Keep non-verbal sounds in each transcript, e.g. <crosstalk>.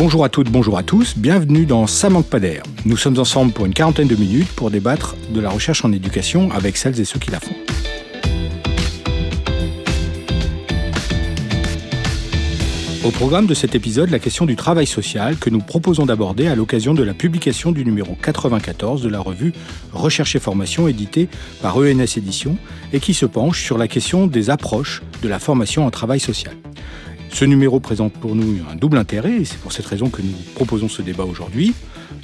Bonjour à toutes, bonjour à tous, bienvenue dans Ça manque pas d'air. Nous sommes ensemble pour une quarantaine de minutes pour débattre de la recherche en éducation avec celles et ceux qui la font. Au programme de cet épisode, la question du travail social que nous proposons d'aborder à l'occasion de la publication du numéro 94 de la revue Recherche et formation éditée par ENS Éditions et qui se penche sur la question des approches de la formation en travail social. Ce numéro présente pour nous un double intérêt et c'est pour cette raison que nous proposons ce débat aujourd'hui.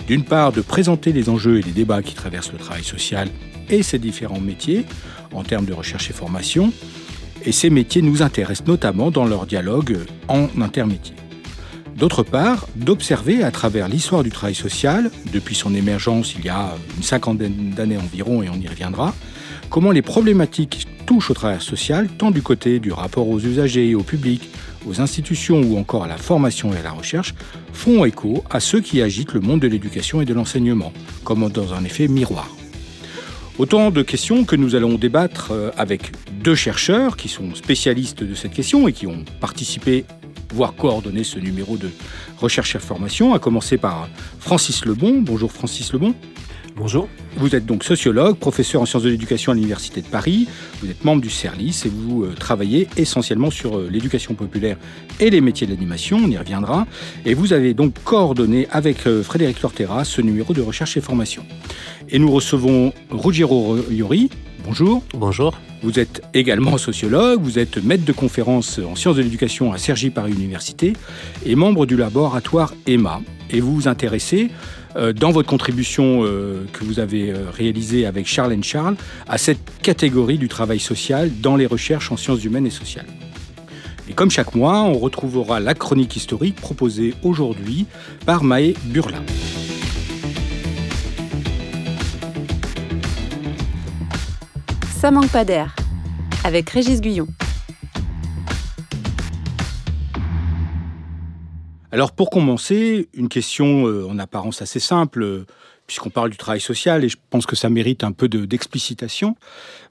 D'une part, de présenter les enjeux et les débats qui traversent le travail social et ses différents métiers en termes de recherche et formation, et ces métiers nous intéressent notamment dans leur dialogue en intermétier. D'autre part, d'observer à travers l'histoire du travail social, depuis son émergence il y a une cinquantaine d'années environ, et on y reviendra, comment les problématiques touchent au travail social, tant du côté du rapport aux usagers, au public, aux institutions ou encore à la formation et à la recherche, font écho à ceux qui agitent le monde de l'éducation et de l'enseignement, comme dans un effet miroir. Autant de questions que nous allons débattre euh, avec deux chercheurs qui sont spécialistes de cette question et qui ont participé, voire coordonné ce numéro de recherche et formation, à commencer par Francis Lebon. Bonjour Francis Lebon. Bonjour. Vous êtes donc sociologue, professeur en sciences de l'éducation à l'Université de Paris. Vous êtes membre du CERLIS et vous euh, travaillez essentiellement sur euh, l'éducation populaire et les métiers de l'animation. On y reviendra. Et vous avez donc coordonné avec euh, Frédéric Lortera ce numéro de recherche et formation. Et nous recevons Ruggiero Iori. Bonjour. Bonjour. Vous êtes également sociologue, vous êtes maître de conférence en sciences de l'éducation à Cergy Paris Université et membre du laboratoire EMA. Et vous vous intéressez euh, dans votre contribution euh, que vous avez euh, réalisée avec Charles Charles à cette catégorie du travail social dans les recherches en sciences humaines et sociales. Et comme chaque mois, on retrouvera la chronique historique proposée aujourd'hui par Maë Burlin. Ça manque pas d'air avec Régis Guyon. Alors pour commencer, une question euh, en apparence assez simple, euh, puisqu'on parle du travail social, et je pense que ça mérite un peu d'explicitation.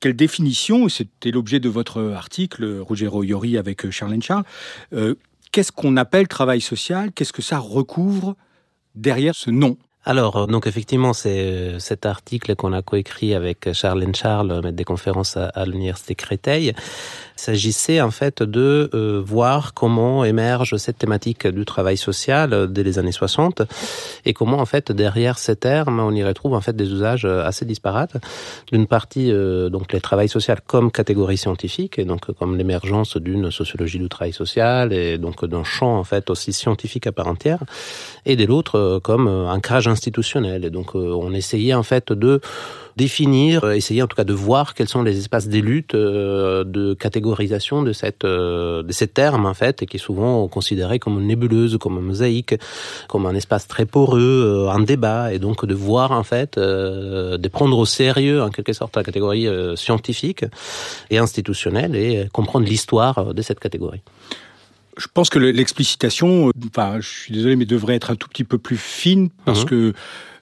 Quelle définition, c'était l'objet de votre article, Rogero Iori avec euh, Charlène Charles, qu'est-ce qu'on appelle travail social? Qu'est-ce que ça recouvre derrière ce nom? Alors, euh, donc effectivement, c'est euh, cet article qu'on a coécrit avec Charles Charles, maître des conférences à, l'université Créteil. Il s'agissait en fait de euh, voir comment émerge cette thématique du travail social dès les années 60 et comment en fait derrière ces termes on y retrouve en fait des usages assez disparates. D'une partie donc les travail social comme catégorie scientifique et donc comme l'émergence d'une sociologie du travail social et donc d'un champ en fait aussi scientifique à part entière et de l'autre comme un crage institutionnel. Et donc, euh, on essayait en fait de définir, euh, essayer en tout cas de voir quels sont les espaces des luttes, euh, de catégorisation de cette de ces termes en fait, et qui est souvent considéré comme une nébuleuse, comme une mosaïque, comme un espace très poreux, un débat, et donc de voir en fait, de prendre au sérieux en quelque sorte la catégorie scientifique et institutionnelle et comprendre l'histoire de cette catégorie. Je pense que l'explicitation, enfin, je suis désolé, mais devrait être un tout petit peu plus fine parce mhm. que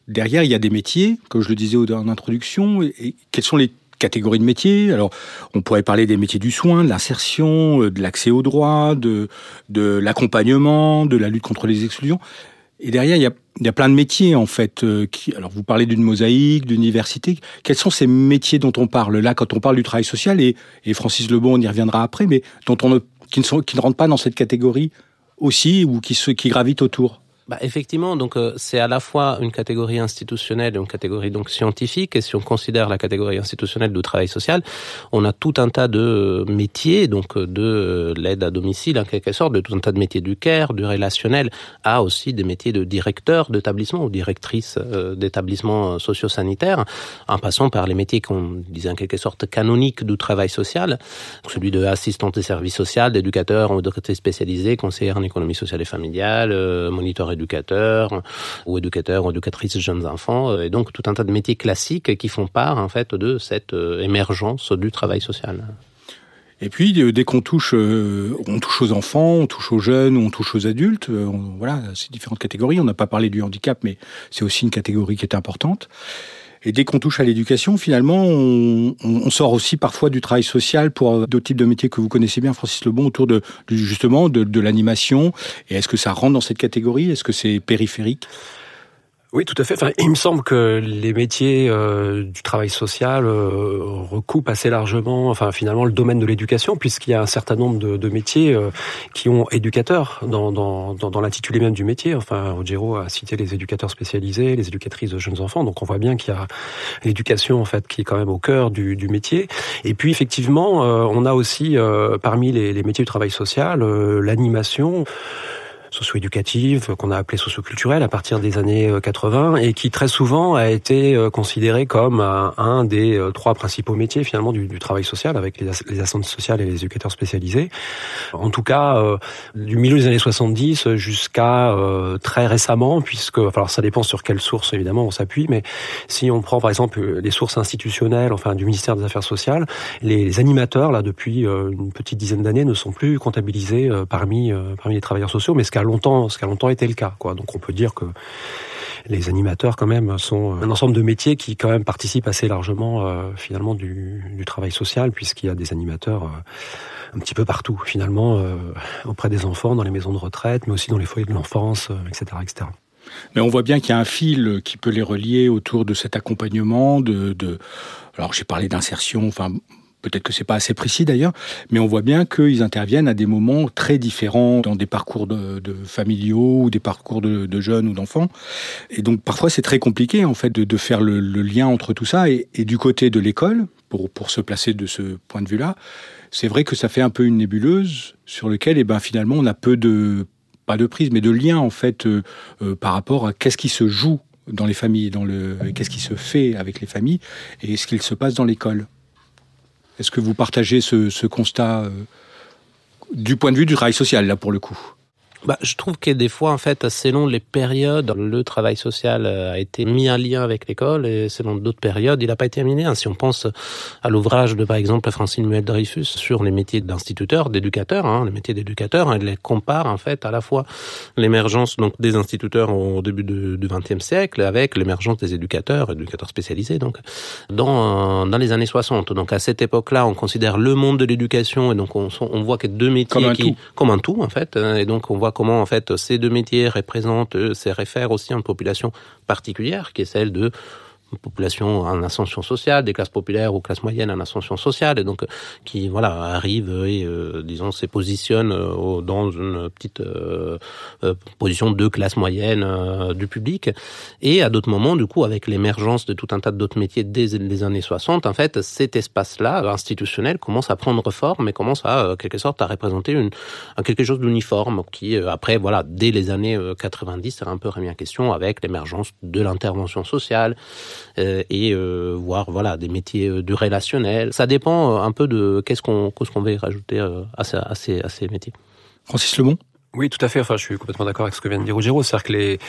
derrière, il y a des métiers, comme je le disais en introduction, et quelles sont les catégories de métiers? Alors, on pourrait parler des métiers du soin, de l'insertion, euh, de l'accès aux droits, de, l'accompagnement, de la lutte contre les exclusions. Et derrière, il y a, plein de métiers, en fait. Euh, qui, alors, vous parlez d'une mosaïque, d'université. Quels sont ces métiers dont on parle? Là, quand on parle du travail social Et, Francis Lebon, on y reviendra après, mais dont on qui ne rentrent pas dans cette catégorie aussi ou qui, qui gravitent autour bah, effectivement, donc euh, c'est à la fois une catégorie institutionnelle et une catégorie donc scientifique. Et si on considère la catégorie institutionnelle du travail social, on a tout un tas de métiers, donc euh, de euh, l'aide à domicile en quelque sorte, de tout un tas de métiers du care, du relationnel, à aussi des métiers de directeur d'établissement ou directrice d'établissement socio-sanitaire, en passant par les métiers qu'on disait en quelque sorte canoniques du travail social, celui de assistante de service social, d'éducateur ou d'éducatrice spécialisée, conseillère en économie sociale et familiale, moniteur éducateur ou éducateur ou éducatrice de jeunes enfants, euh, et donc tout un tas de métiers classiques qui font part en fait de cette euh, émergence du travail social. Et puis, euh, dès qu'on touche, on touche aux enfants, on touche aux jeunes, on touche aux adultes, voilà, c'est différentes catégories. On n'a pas parlé du handicap, mais c'est aussi une catégorie qui est importante. Et dès qu'on touche à l'éducation, finalement, on, sort aussi parfois du travail social pour d'autres types de métiers que vous connaissez bien, Francis Lebon, autour de, justement de, de l'animation. Et est-ce que ça rentre dans cette catégorie? Est-ce que c'est périphérique? Oui, tout à fait. Enfin, il me semble que les métiers euh, du travail social euh, recoupent assez largement, enfin finalement, le domaine de l'éducation, puisqu'il y a un certain nombre de, de métiers euh, qui ont éducateurs dans, dans, dans, l'intitulé même du métier. Enfin, Rogero a cité les éducateurs spécialisés, les éducatrices de jeunes enfants, donc on voit bien qu'il y a l'éducation en fait qui est quand même au cœur du, du métier. Et puis effectivement, on a aussi parmi les, les, métiers du travail social l'animation socio-éducative, qu'on a appelée socioculturelle à partir des années 80, euh, et qui très souvent a été euh, considérée comme un des euh, trois principaux métiers finalement du, travail social, avec les, les assistantes sociales et les éducateurs spécialisés. En tout cas, du milieu des années 70 jusqu'à très récemment, puisque, alors ça dépend sur quelle source évidemment on s'appuie, mais si on prend par exemple les sources institutionnelles, enfin du ministère des Affaires sociales, les animateurs là depuis une petite dizaine d'années ne sont plus comptabilisés parmi parmi les travailleurs sociaux, mais ce longtemps, ce qui a longtemps été le cas. Quoi. Donc on peut dire que les animateurs quand même sont un ensemble de métiers qui quand même participent assez largement euh, finalement du, travail social puisqu'il y a des animateurs euh, un petit peu partout finalement euh, auprès des enfants, dans les maisons de retraite, mais aussi dans les foyers de l'enfance, etc., etc. Mais on voit bien qu'il y a un fil qui peut les relier autour de cet accompagnement, de... alors j'ai parlé d'insertion, enfin Peut-être que c'est pas assez précis d'ailleurs, mais on voit bien qu'ils interviennent à des moments très différents dans des parcours de, familiaux ou des parcours de, jeunes ou d'enfants. Et donc parfois c'est très compliqué en fait de, faire le, lien entre tout ça. Et, du côté de l'école, pour, se placer de ce point de vue-là, c'est vrai que ça fait un peu une nébuleuse sur lequel, eh ben finalement, on a peu de pas de prise, mais de lien en fait euh, euh, par rapport à qu'est-ce qui se joue dans les familles, dans le qu'est-ce qui se fait avec les familles et ce qu'il se passe dans l'école. Est-ce que vous partagez ce, constat euh, du point de vue du travail social, là, pour le coup? Bah, je trouve que des fois, en fait, selon les périodes, le travail social euh, a été mis en lien avec l'école et selon d'autres périodes, il n'a pas été mis. Si on pense à l'ouvrage de, par exemple, Francine Muel-Dreyfus sur les métiers d'instituteur, d'éducateur, hein, les métiers d'éducateur, elle les compare, en fait, à la fois l'émergence donc des instituteurs au début du XXe siècle avec l'émergence des éducateurs, éducateurs spécialisés, donc, dans, dans les années 60. Donc, à cette époque-là, on considère le monde de l'éducation et donc on, on voit que deux métiers comme un qui, tout. comme un tout, en fait, et donc on voit comment en fait ces deux métiers représentent, euh, se réfèrent aussi à une population particulière qui est celle de population en ascension sociale, des classes populaires ou classes moyennes en ascension sociale, et donc qui voilà arrive et euh, disons se positionne euh, dans une petite euh, euh position de classe moyenne euh, du public. Et à d'autres moments, du coup, avec l'émergence de tout un tas d'autres métiers dès les années 60, en fait, cet espace-là institutionnel commence à prendre forme et commence à quelque sorte à représenter une quelque chose d'uniforme qui après voilà dès les années 90 c'est un peu remis en question avec l'émergence de l'intervention sociale euh, et euh, voir voilà des métiers euh, du relationnel. Ça dépend un peu de qu'est-ce qu'on qu'est-ce qu'on veut rajouter à, ces, à, ces, métiers. Francis Lebon oui, tout à fait. Enfin, je suis complètement d'accord avec ce que vient de dire Ruggiero. C'est-à-dire que les,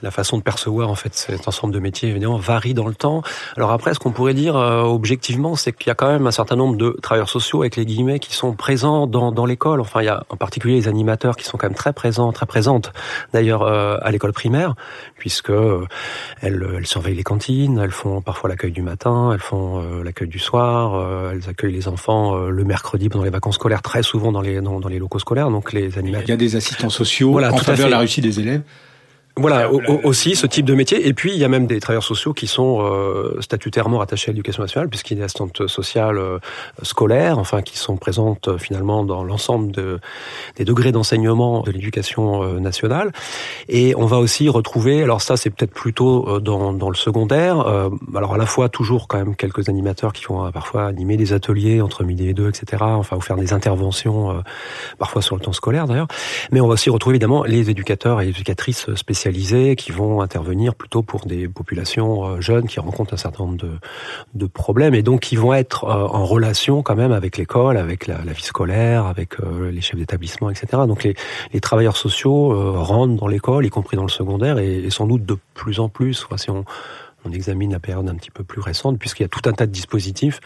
la façon de percevoir en fait cet ensemble de métiers évidemment varie dans le temps. Alors après, ce qu'on pourrait dire euh, objectivement, c'est qu'il y a quand même un certain nombre de travailleurs sociaux avec les guillemets qui sont présents dans, dans l'école. Enfin, il y a en particulier les animateurs qui sont quand même très présents, très présentes d'ailleurs euh, à l'école primaire, puisque euh, elles, elles, surveillent les cantines, elles font parfois l'accueil du matin, elles font euh, l'accueil du soir, euh, elles accueillent les enfants le mercredi pendant les vacances scolaires, très souvent dans les dans, les locaux scolaires. Donc les animateurs assistants sociaux voilà, en faveur de la réussite des élèves voilà, aussi ce type de métier. Et puis il y a même des travailleurs sociaux qui sont euh, statutairement rattachés à l'éducation nationale, puisqu'il y a des assistantes sociales euh, scolaires, enfin qui sont présentes euh, finalement dans l'ensemble de, des degrés d'enseignement de l'éducation euh, nationale. Et on va aussi retrouver, alors ça c'est peut-être plutôt euh, dans, dans le secondaire, alors à la fois toujours quand même quelques animateurs qui vont parfois animer des ateliers entre midi et deux, etc. Enfin ou faire des interventions, parfois sur le temps scolaire d'ailleurs. Mais on va aussi retrouver évidemment les éducateurs et éducatrices spécialisés qui vont intervenir plutôt pour des populations euh, jeunes qui rencontrent un certain nombre de, problèmes et donc qui vont être euh, en relation quand même avec l'école, avec la, vie scolaire, avec euh, les chefs d'établissement, etc. Donc les, travailleurs sociaux rentrent dans l'école, y compris dans le secondaire, et, sans doute de plus en plus, si on examine la période un petit peu plus récente, puisqu'il y a tout un tas de dispositifs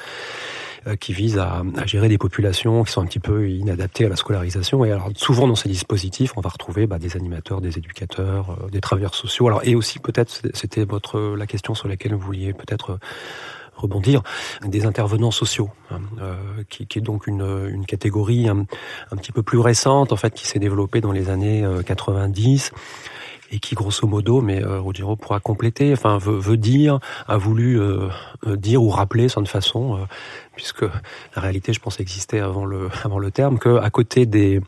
qui vise à, à, gérer des populations qui sont un petit peu inadaptées à la scolarisation. Et alors souvent dans ces dispositifs, on va retrouver bah, des animateurs, des éducateurs, des travailleurs sociaux. Alors et aussi peut-être c'était votre la question sur laquelle vous vouliez peut-être rebondir, des intervenants sociaux, hein, euh, qui, qui, est donc une, une catégorie un, petit peu plus récente, en fait, qui s'est développée dans les années 90 euh, et qui grosso modo, mais euh, pourra compléter, enfin veut, veut dire, a voulu euh, dire ou rappeler sans de façon puisque la réalité, je pense, existait avant le, <laughs> avant le terme, que à côté des,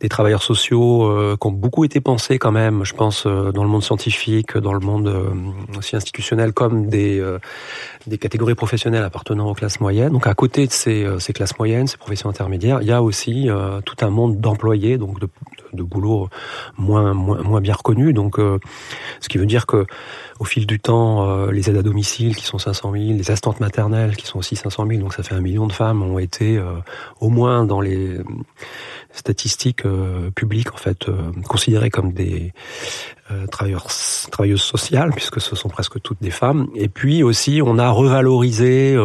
des travailleurs sociaux euh, qui ont beaucoup été pensés quand même, je pense, euh, dans le monde scientifique, dans le monde euh, aussi institutionnel, comme des, des catégories professionnelles appartenant aux classes moyennes. Donc à côté de ces, ces classes moyennes, ces professions intermédiaires, il y a aussi tout un monde d'employés, donc de, de boulot moins, moins, moins bien reconnus. Donc, ce qui veut dire que au fil du temps, les aides à domicile qui sont 500 000, les assistantes maternelles qui sont aussi 500 000, donc ça fait un million de femmes ont été euh, au moins dans les statistiques euh, publiques en fait euh, considérées comme des travailleurs travailleuses sociales puisque ce sont presque toutes des femmes. Et puis aussi on a revalorisé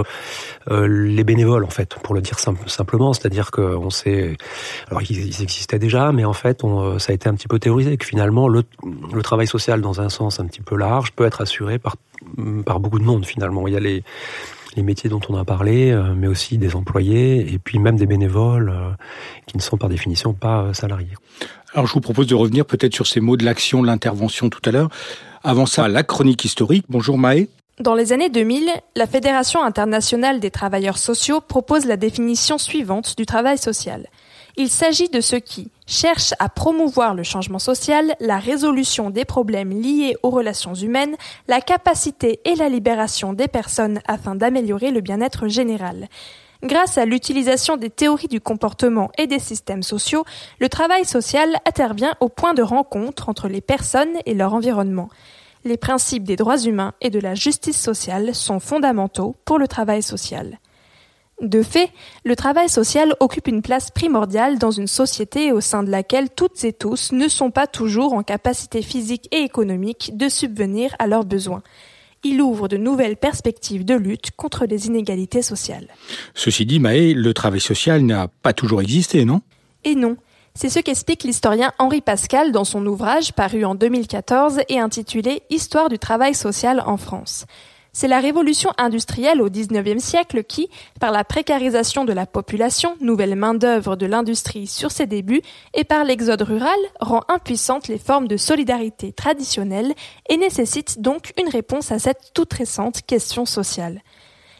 les bénévoles en fait pour le dire simplement. C'est-à-dire qu'on sait alors ils, existaient déjà mais en fait ça a été un petit peu théorisé que finalement le, le travail social dans un sens un petit peu large peut être assuré par par beaucoup de monde finalement. Il y a les les métiers dont on a parlé, euh, mais aussi des employés et puis même des bénévoles euh, qui ne sont par définition pas euh, salariés. Alors je vous propose de revenir peut-être sur ces mots de l'action, de l'intervention tout à l'heure. Avant ça, la chronique historique. Bonjour Maë. Dans les années 2000, la Fédération internationale des travailleurs sociaux propose la définition suivante du travail social. Il s'agit de ceux qui cherchent à promouvoir le changement social, la résolution des problèmes liés aux relations humaines, la capacité et la libération des personnes afin d'améliorer le bien-être général. Grâce à l'utilisation des théories du comportement et des systèmes sociaux, le travail social intervient au point de rencontre entre les personnes et leur environnement. Les principes des droits humains et de la justice sociale sont fondamentaux pour le travail social. De fait, le travail social occupe une place primordiale dans une société au sein de laquelle toutes et tous ne sont pas toujours en capacité physique et économique de subvenir à leurs besoins. Il ouvre de nouvelles perspectives de lutte contre les inégalités sociales. Ceci dit, Maë, le travail social n'a pas toujours existé, non? Et non. C'est ce qu'explique l'historien Henri Pascal dans son ouvrage paru en 2014 et intitulé Histoire du travail social en France. C'est la révolution industrielle au XIXe siècle qui, par la précarisation de la population, nouvelle main-d'œuvre de l'industrie sur ses débuts, et par l'exode rural, rend impuissantes les formes de solidarité traditionnelles et nécessite donc une réponse à cette toute récente question sociale.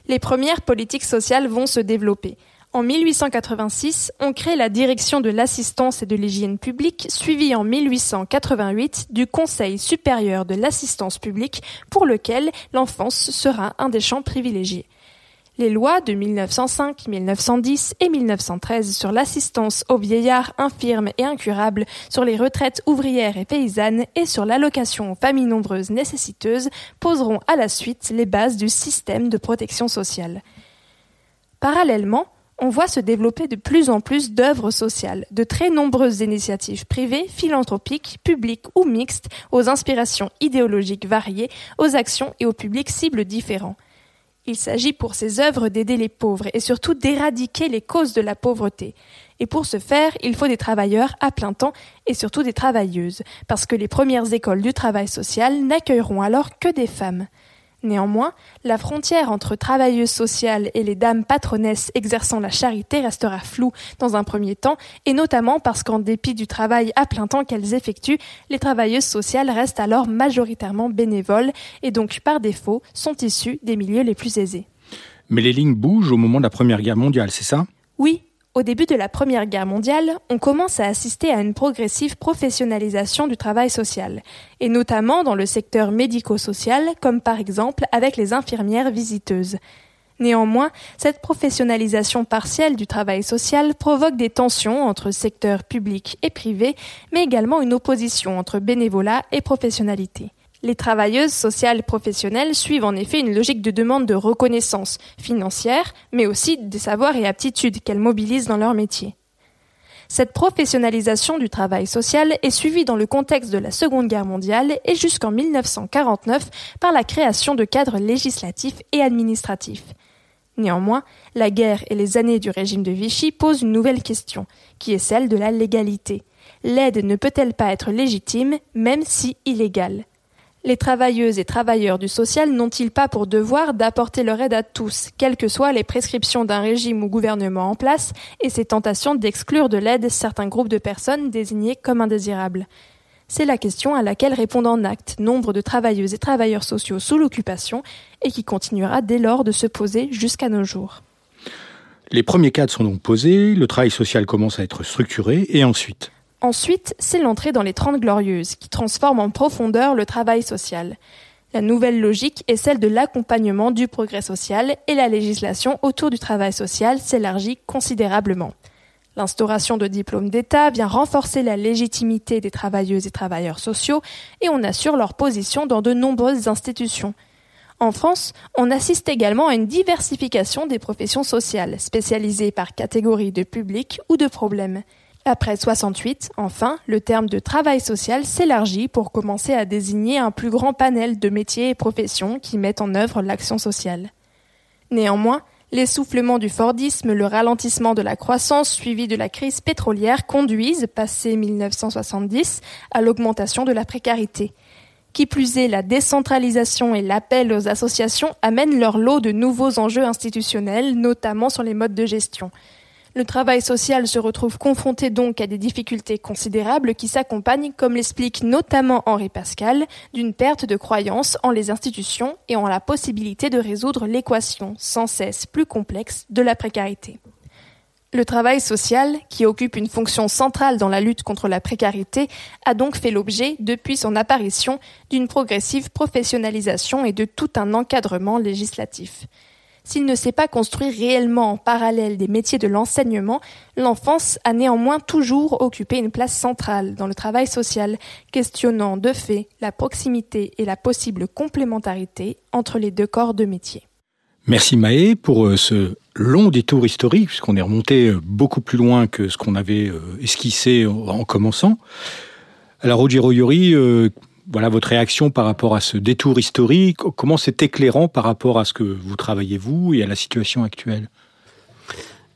Les premières politiques sociales vont se développer. En 1886, on crée la direction de l'assistance et de l'hygiène publique, suivie en 1888 du Conseil supérieur de l'assistance publique, pour lequel l'enfance sera un des champs privilégiés. Les lois de 1905, 1910 et 1913 sur l'assistance aux vieillards infirmes et incurables, sur les retraites ouvrières et paysannes et sur l'allocation aux familles nombreuses nécessiteuses poseront à la suite les bases du système de protection sociale. Parallèlement, on voit se développer de plus en plus d'œuvres sociales, de très nombreuses initiatives privées, philanthropiques, publiques ou mixtes, aux inspirations idéologiques variées, aux actions et aux publics cibles différents. Il s'agit pour ces œuvres d'aider les pauvres et surtout d'éradiquer les causes de la pauvreté. Et pour ce faire, il faut des travailleurs à plein temps et surtout des travailleuses, parce que les premières écoles du travail social n'accueilleront alors que des femmes. Néanmoins, la frontière entre travailleuses sociales et les dames patronesses exerçant la charité restera floue dans un premier temps, et notamment parce qu'en dépit du travail à plein temps qu'elles effectuent, les travailleuses sociales restent alors majoritairement bénévoles et donc par défaut sont issues des milieux les plus aisés. Mais les lignes bougent au moment de la Première Guerre mondiale, c'est ça? Oui, au début de la Première Guerre mondiale, on commence à assister à une progressive professionnalisation du travail social, et notamment dans le secteur médico-social, comme par exemple avec les infirmières visiteuses. Néanmoins, cette professionnalisation partielle du travail social provoque des tensions entre secteurs public et privé, mais également une opposition entre bénévolat et professionnalité. Les travailleuses sociales professionnelles suivent en effet une logique de demande de reconnaissance financière, mais aussi des savoirs et aptitudes qu'elles mobilisent dans leur métier. Cette professionnalisation du travail social est suivie dans le contexte de la Seconde Guerre mondiale et jusqu'en 1949 par la création de cadres législatifs et administratifs. Néanmoins, la guerre et les années du régime de Vichy posent une nouvelle question, qui est celle de la légalité. L'aide ne peut-elle pas être légitime, même si illégale? Les travailleuses et travailleurs du social n'ont-ils pas pour devoir d'apporter leur aide à tous, quelles que soient les prescriptions d'un régime ou gouvernement en place et ses tentations d'exclure de l'aide certains groupes de personnes désignés comme indésirables? C'est la question à laquelle répondent en acte nombre de travailleuses et travailleurs sociaux sous l'occupation et qui continuera dès lors de se poser jusqu'à nos jours. Les premiers cadres sont donc posés, le travail social commence à être structuré et ensuite Ensuite, c'est l'entrée dans les Trente Glorieuses qui transforme en profondeur le travail social. La nouvelle logique est celle de l'accompagnement du progrès social et la législation autour du travail social s'élargit considérablement. L'instauration de diplômes d'État vient renforcer la légitimité des travailleuses et travailleurs sociaux et on assure leur position dans de nombreuses institutions. En France, on assiste également à une diversification des professions sociales, spécialisées par catégorie de public ou de problèmes. Après 68, enfin, le terme de travail social s'élargit pour commencer à désigner un plus grand panel de métiers et professions qui mettent en œuvre l'action sociale. Néanmoins, L'essoufflement du Fordisme, le ralentissement de la croissance suivi de la crise pétrolière conduisent, passé 1970, à l'augmentation de la précarité. Qui plus est, la décentralisation et l'appel aux associations amènent leur lot de nouveaux enjeux institutionnels, notamment sur les modes de gestion. Le travail social se retrouve confronté donc à des difficultés considérables qui s'accompagnent, comme l'explique notamment Henri Pascal, d'une perte de croyance en les institutions et en la possibilité de résoudre l'équation sans cesse plus complexe de la précarité. Le travail social, qui occupe une fonction centrale dans la lutte contre la précarité, a donc fait l'objet, depuis son apparition, d'une progressive professionnalisation et de tout un encadrement législatif. S'il ne s'est pas construit réellement en parallèle des métiers de l'enseignement, l'enfance a néanmoins toujours occupé une place centrale dans le travail social, questionnant de fait la proximité et la possible complémentarité entre les deux corps de métier. Merci Maë pour euh, ce long détour historique, puisqu'on est remonté euh, beaucoup plus loin que ce qu'on avait euh, esquissé en commençant. Alors Rogero Yori, voilà votre réaction par rapport à ce détour historique. Comment c'est éclairant par rapport à ce que vous travaillez vous et à la situation actuelle?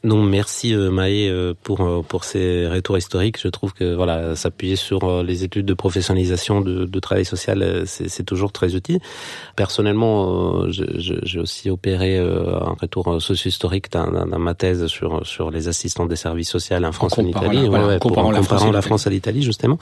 Non, merci euh, Maë euh, pour euh, pour ces retours historiques. Je trouve que voilà, s'appuyer sur les études de professionnalisation de, de travail social, c'est toujours très utile. Personnellement, j'ai aussi opéré un retour socio-historique dans, ma thèse sur sur les assistants des services sociaux en France et en Italie, ouais, comparant, la, France la France à l'Italie justement.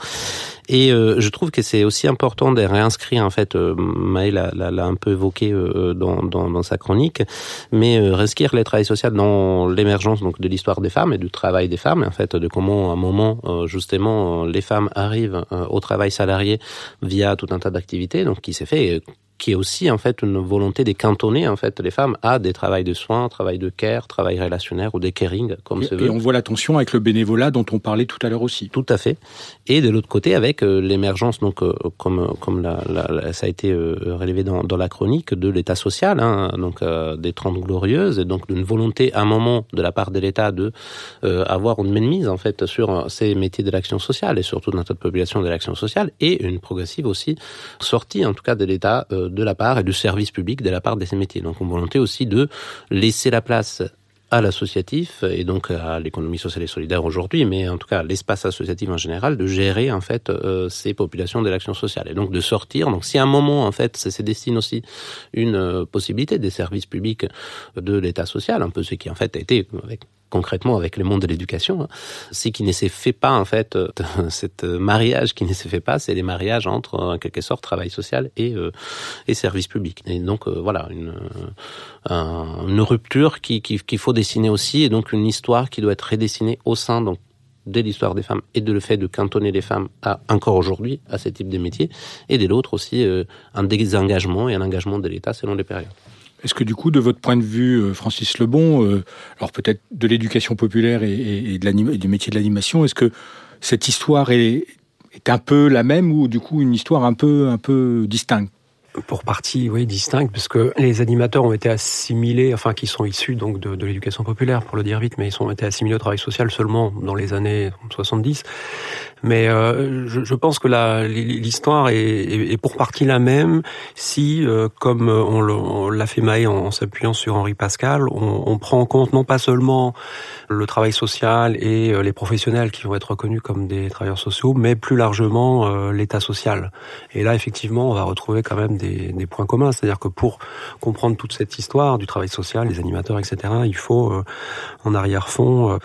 Et je trouve que c'est aussi important de réinscrire en fait. Maë l'a un peu évoqué dans, dans, dans sa chronique, mais réinscrire les travail social dans l'émergence donc de l'histoire des femmes et du travail des femmes, en fait, de comment à un moment euh, justement les femmes arrivent euh, au travail salarié via tout un tas d'activités, donc qui s'est fait qui est aussi en fait une volonté de cantonner en fait les femmes à des travails de soins, travail de care, travail relationnaire ou des caring comme et, Et on voit la tension avec le bénévolat dont on parlait tout à l'heure aussi. Tout à fait. Et de l'autre côté avec euh, l'émergence donc euh, comme comme la, la, ça a été euh, relevé dans, dans la chronique de l'État social, hein, donc des Trente glorieuses et donc d'une volonté à un moment de la part de l'État de avoir une mainmise en fait sur ces métiers de l'action sociale et surtout dans notre population de l'action sociale et une progressive aussi sortie en tout cas de l'État de la part et du service public de la part de ces métiers. Donc une volonté aussi de laisser la place à l'associatif et donc à l'économie sociale et solidaire aujourd'hui, mais en tout cas l'espace associatif en général, de gérer en fait euh, ces populations de l'action sociale et donc de sortir. Donc si à un moment en fait c'est destine aussi une euh, possibilité des services publics de l'État social, un peu ce qui en fait a été avec concrètement avec le monde de l'éducation, hein. ce qui ne s'est fait pas en fait, euh, <laughs> cet mariage qui ne s'est fait pas, c'est les mariages entre en quelque sorte travail social et euh, et service public. Et donc euh, voilà une une rupture qui qu'il faut dessiner aussi et donc une histoire qui doit être redessinée au sein donc de l'histoire des femmes et de le fait de cantonner les femmes à encore aujourd'hui à ce type de métier et de l'autre aussi un désengagement et un engagement de l'État selon les périodes. Est-ce que du coup, de votre point de vue, euh, Francis Lebon, euh, alors peut-être de l'éducation populaire et, du métier de l'animation, est-ce que cette histoire est, est, un peu la même ou du coup une histoire un peu, un peu distincte? Pour partie, oui, distincte, parce que les animateurs ont été assimilés, enfin, qui sont issus donc de, l'éducation populaire, pour le dire vite, mais ils ont été assimilés au travail social seulement dans les années 70. Mais euh, je, je, pense que l'histoire est, est, pour partie la même si, euh, comme on l'a fait Maë en, en s'appuyant sur Henri Pascal, on, on, prend en compte non pas seulement le travail social et euh, les professionnels qui vont être reconnus comme des travailleurs sociaux, mais plus largement euh, l'état social. Et là, effectivement, on va retrouver quand même des, des points communs. C'est-à-dire que pour comprendre toute cette histoire du travail social, des animateurs, etc., il faut, euh, en arrière-fond,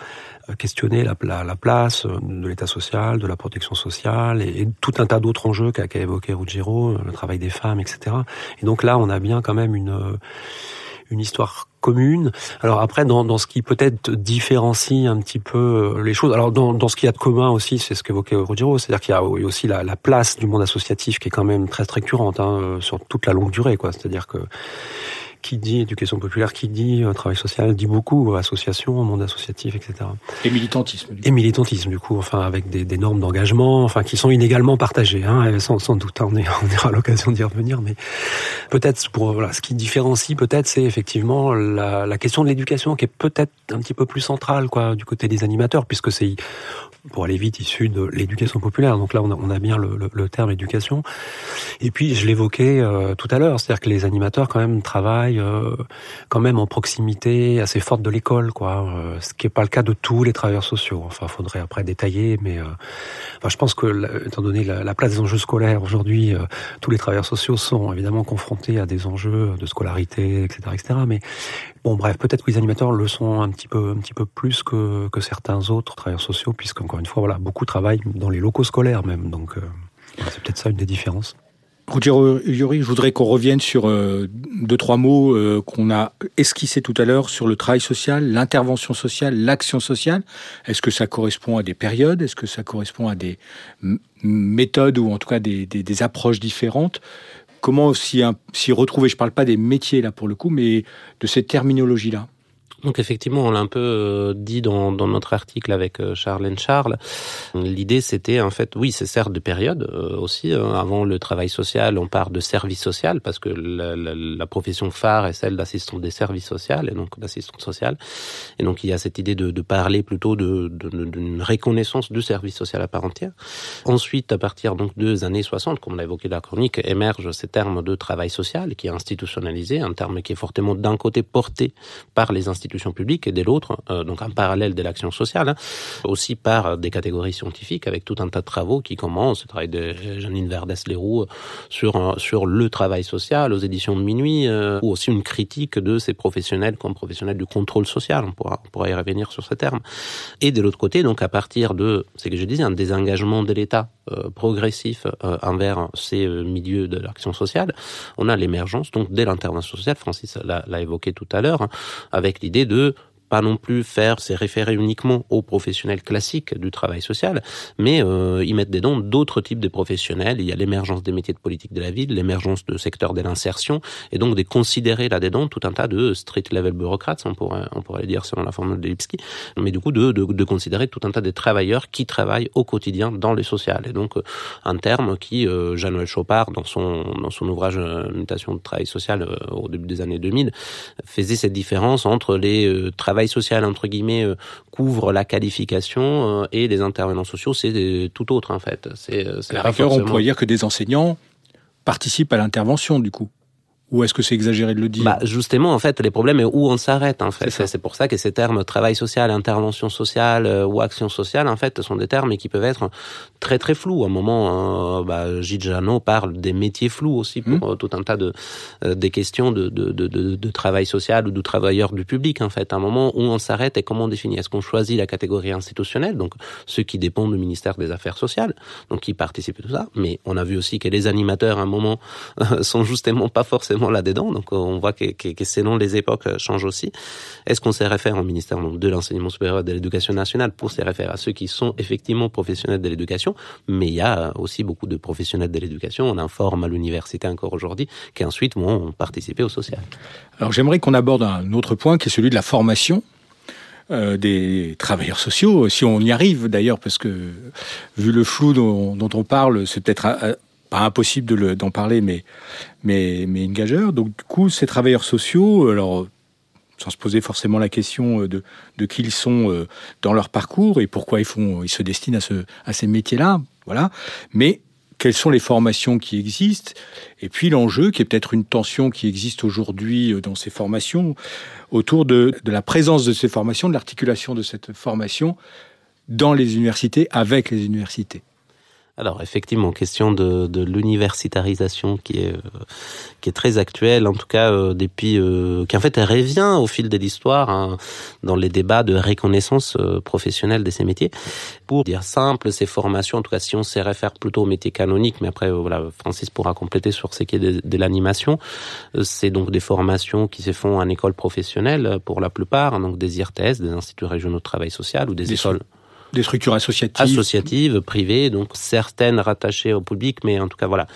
questionner la, la, la, place de l'état social, de la protection sociale et, tout un tas d'autres enjeux qu'a qu évoqué Ruggiero, le travail des femmes, etc. Et donc là, on a bien quand même une une histoire commune. Alors après, dans, dans ce qui peut-être différencie un petit peu les choses, alors dans, dans ce qu'il y a de commun aussi, c'est ce qu'évoquait Ruggiero, c'est-à-dire qu'il y a aussi la, la, place du monde associatif qui est quand même très structurante hein, sur toute la longue durée, quoi. C'est-à-dire que qui dit éducation populaire, qui dit euh, travail social, dit beaucoup association, monde associatif, etc. Et militantisme. Et militantisme, du coup, enfin avec des, des normes d'engagement, enfin qui sont inégalement partagées, hein, sans, sans doute. On, est, <laughs> on aura l'occasion d'y revenir, mais peut-être pour voilà, ce qui différencie, peut-être, c'est effectivement la, la question de l'éducation qui est peut-être un petit peu plus centrale, quoi, du côté des animateurs, puisque c'est pour aller vite, issu de l'éducation populaire. Donc là, on a, on a bien le, le, le, terme éducation. Et puis, je l'évoquais euh, tout à l'heure, c'est-à-dire que les animateurs, quand même, travaillent euh, quand même en proximité assez forte de l'école, quoi. Euh, ce qui n'est pas le cas de tous les travailleurs sociaux. Enfin, faudrait après détailler, mais euh, enfin, je pense que, étant donné la, la, place des enjeux scolaires aujourd'hui, euh, tous les travailleurs sociaux sont évidemment confrontés à des enjeux de scolarité, etc., etc. Mais Bon, bref, peut-être que les animateurs le sont un petit peu, un petit peu plus que, que certains autres travailleurs sociaux, puisqu'encore une fois, voilà, beaucoup travaillent dans les locaux scolaires même. Donc, euh, c'est peut-être ça une des différences. Ruggiero Yuri, je voudrais qu'on revienne sur euh, deux, trois mots euh, qu'on a esquissés tout à l'heure sur le travail social, l'intervention sociale, l'action sociale. Est-ce que ça correspond à des périodes? Est-ce que ça correspond à des méthodes ou en tout cas des approches différentes? Comment s'y retrouver? Je ne parle pas des métiers là pour le coup, mais de cette terminologie-là. Donc effectivement, on l'a un peu euh, dit dans, dans, notre article avec euh, Charlène Charles. L'idée, c'était en fait, oui, c'est certes de période euh, aussi. Hein. Avant le travail social, on part de service social parce que la, la, la profession phare est celle d'assistant des services sociaux et donc d'assistante sociale. Et donc il y a cette idée de, de parler plutôt d'une de, de, reconnaissance du service social à part entière. Ensuite, à partir donc des années 60, comme on l'a évoqué la chronique, émerge ces termes de travail social qui est institutionnalisé, un terme qui est fortement d'un côté porté par les institutions publiques et de l'autre, euh, donc en parallèle de l'action sociale, hein, aussi par des catégories scientifiques avec tout un tas de travaux qui commencent, le travail de Janine Verdès-Leroux sur, sur le travail social aux éditions de minuit, euh, ou aussi une critique de ces professionnels comme professionnels du contrôle social, on pourra, on pourra y revenir sur ce terme. Et de l'autre côté, donc à partir de, c'est que je disais, un désengagement de l'État euh, progressif euh, envers ces euh, milieux de l'action sociale, on a l'émergence donc dès l'intervention sociale, Francis l'a évoqué tout à l'heure, hein, avec l'idée de pas non plus faire se référer uniquement aux professionnels classiques du travail social, mais euh, y mettre dedans d'autres types de professionnels. Il y a l'émergence des métiers de politique de la ville, l'émergence de secteurs de l'insertion, et donc de considérer là-dedans tout un tas de street level bureaucrates, on pourrait, on pourrait le dire selon la formule de Lipski, mais du coup de, de, considérer tout un tas de travailleurs qui travaillent au quotidien dans le social. Et donc euh, un terme qui, euh, Jean-Noël Chopard, dans son, dans son ouvrage euh, Mutation de travail social au début des années 2000, faisait cette différence entre les euh, travailleurs social entre guillemets euh, couvre la qualification euh, et les intervenants sociaux c'est tout autre en fait. C'est la rigueur, forcément... on pourrait dire que des enseignants participent à l'intervention du coup. Ou est-ce que c'est exagéré de le dire bah, Justement, en fait, les problèmes est où on s'arrête. En fait, c'est pour ça que ces termes travail social, intervention sociale euh, ou action sociale, en fait, sont des termes qui peuvent être très très flous. À un moment, euh, bah, Gilles Janot parle des métiers flous aussi pour mmh. tout un tas de euh, des questions de, de, de, de, de travail social ou de travailleurs du public. En fait, à un moment où on s'arrête et comment on définit? Est-ce qu'on choisit la catégorie institutionnelle, donc ceux qui dépendent du ministère des Affaires sociales, donc qui participent à tout ça. Mais on a vu aussi que les animateurs, à un moment, <laughs> sont justement pas forcément là-dedans. Donc on voit que, que, que, selon les époques euh, changent aussi. Est-ce qu'on se réfère au ministère donc, de l'enseignement supérieur et de l'éducation nationale pour se référer à ceux qui sont effectivement professionnels de l'éducation? Mais il y a aussi beaucoup de professionnels de l'éducation. On informe à l'université encore aujourd'hui qui ensuite vont participer au social. Alors j'aimerais qu'on aborde un autre point qui est celui de la formation euh, des travailleurs sociaux, si on y arrive d'ailleurs, parce que vu le flou dont, dont on parle, c'est peut-être pas impossible d'en parler, mais, mais, mais. Donc, du coup, ces travailleurs sociaux, alors, sans se poser forcément la question de, de qui ils sont dans leur parcours et pourquoi ils, font, ils se destinent à, ce, à ces métiers-là, voilà. Mais quelles sont les formations qui existent, et puis l'enjeu, qui est peut-être une tension qui existe aujourd'hui dans ces formations, autour de, la présence de ces formations, de l'articulation de cette formation dans les universités, avec les universités. Alors effectivement, question de, de l'universitarisation qui est euh, qui est très actuelle, en tout cas euh, depuis euh, qui en fait elle revient au fil de l'histoire hein, dans les débats de reconnaissance euh, professionnelle de ces métiers. Pour dire simple, ces formations, en tout cas si on se réfère plutôt aux métiers canoniques, mais après voilà Francis pourra compléter sur ce qui est de, de l'animation, c'est donc des formations qui se font en école professionnelle pour la plupart, donc des IRTS, des instituts régionaux de travail social ou des, des écoles. Des structures associatives. Associatives, privées, donc certaines rattachées au public, mais en tout cas, voilà,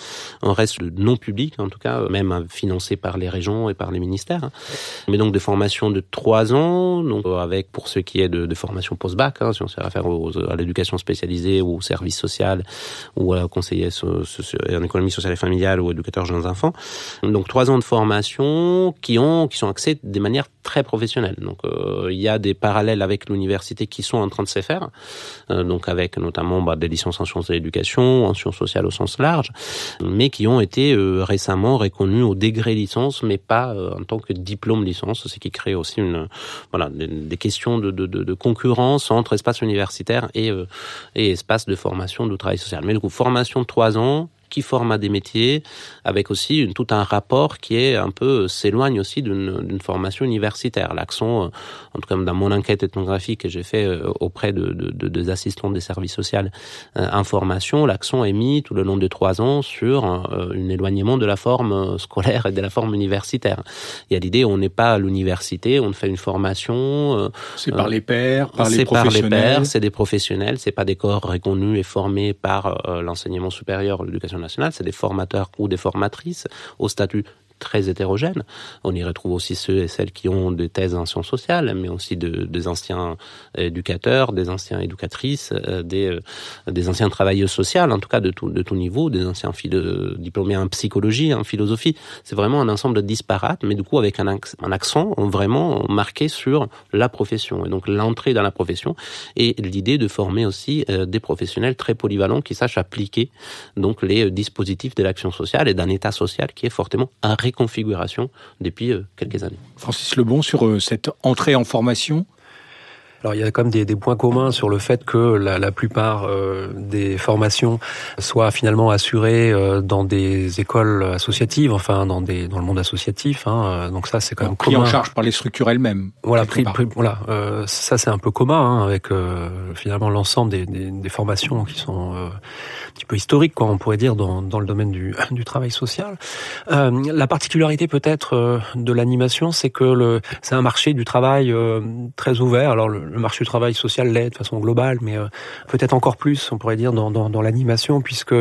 on reste non public, en tout cas, même financé par les régions et par les ministères. Mais donc des formations de trois ans, donc avec, pour ce qui est de, de formation post-bac, hein, si on se réfère à l'éducation spécialisée ou au service social ou à conseiller en économie sociale et familiale ou éducateur jeunes enfants. Donc trois ans de formation qui ont, qui sont axés de manière très professionnelle. Donc euh, il y a des parallèles avec l'université qui sont en train de se faire. Euh, donc avec notamment bah, des licences en sciences de l'éducation, en sciences sociales au sens large, mais qui ont été euh, récemment reconnus au degré licence, mais pas euh, en tant que diplôme licence, ce qui crée aussi une voilà des, questions de, de, de, concurrence entre espace universitaire et, et espace de formation de travail social. Mais du coup, formation de trois ans, qui forme à des métiers, avec aussi une, tout un rapport qui est un peu s'éloigne aussi d'une formation universitaire. L'accent, euh, en tout cas dans mon enquête ethnographique que j'ai fait euh, auprès de, de, de, des assistants des services sociaux euh, en formation, l'accent est mis tout le long de trois ans sur euh, un éloignement de la forme scolaire et de la forme universitaire. Il y a l'idée on n'est pas à l'université, on fait une formation. c'est par les pairs, par les professionnels. C'est par les pairs, c'est des professionnels, c'est pas des corps reconnus et formés par l'enseignement supérieur, l'éducation c'est des formateurs ou des formatrices au statut très hétérogène. On y retrouve aussi ceux et celles qui ont des thèses en sciences sociales, mais aussi de, des anciens éducateurs, des anciens éducatrices, euh, des, euh, des anciens travailleurs sociaux, en tout cas de tout, de tout niveau, des anciens diplômés en psychologie, en philosophie. C'est vraiment un ensemble disparate, mais du coup avec un, un accent vraiment marqué sur la profession et donc l'entrée dans la profession et l'idée de former aussi euh, des professionnels très polyvalents qui sachent appliquer donc les dispositifs de l'action sociale et d'un état social qui est fortement configuration depuis euh, quelques années. Francis Lebon, sur euh, cette entrée en formation alors il y a quand même des, des, points communs sur le fait que la, la plupart euh, des formations soient finalement assurées euh, dans des écoles associatives, enfin dans, des, dans le monde associatif. Hein, donc ça c'est quand même pris commun. en charge par les structures elles-mêmes. Voilà, pris, pris, voilà euh, ça c'est un peu commun hein, avec finalement l'ensemble des, des, des, formations qui sont un petit peu historiques, quoi, on pourrait dire, dans, dans le domaine du, <laughs> du travail social. la particularité peut-être de l'animation, c'est que le, c'est un marché du travail très ouvert. Alors le, le marché du travail social l'est de façon globale, mais euh, peut-être encore plus, on pourrait dire, dans, dans, dans l'animation, puisque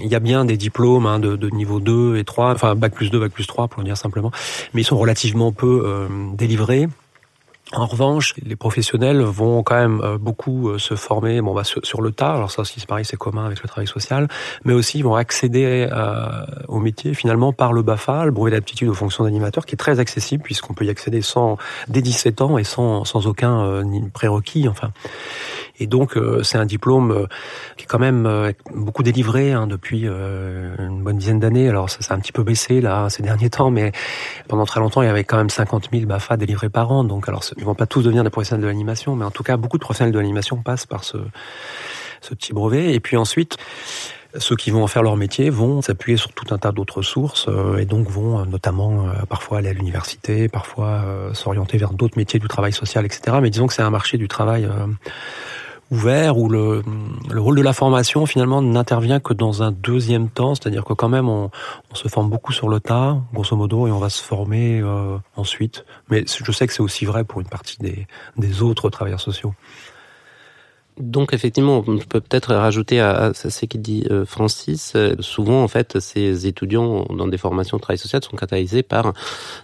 il y a bien des diplômes hein, de, de, niveau 2 et 3, enfin bac plus 2, bac plus 3 pour le dire simplement, mais ils sont relativement peu euh, délivrés. En revanche, les professionnels vont quand même euh, beaucoup euh, se former bon, bah, sur, le tas. Alors ça aussi, c'est pareil, c'est commun avec le travail social. Mais aussi, ils vont accéder euh, au métier finalement par le BAFA, le brevet d'aptitude aux fonctions d'animateur, qui est très accessible puisqu'on peut y accéder sans dès 17 ans et sans, sans aucun euh, prérequis. Enfin, et donc euh, c'est un diplôme euh, qui est quand même beaucoup délivré hein, depuis une bonne dizaine d'années. Alors ça, ça a un petit peu baissé là ces derniers temps, mais pendant très longtemps il y avait quand même 50 000 BAFA délivrés par an. Donc alors ils vont pas tous devenir des professionnels de l'animation, mais en tout cas beaucoup de professionnels de l'animation passent par ce ce petit brevet. Et puis ensuite, ceux qui vont en faire leur métier vont s'appuyer sur tout un tas d'autres sources euh, et donc vont euh, notamment euh, parfois aller à l'université, parfois s'orienter vers d'autres métiers du travail social, etc. Mais disons que c'est un marché du travail ouvert où le, le rôle de la formation finalement n'intervient que dans un deuxième temps, c'est-à-dire que quand même on, on, se forme beaucoup sur le tas, grosso modo, et on va se former euh, ensuite. Mais je sais que c'est aussi vrai pour une partie des, des autres travailleurs sociaux. Donc effectivement, on peut peut-être rajouter à, ce qu'il dit euh, Francis. Euh, souvent, en fait, ces étudiants dans des formations de travail social sont catalysés par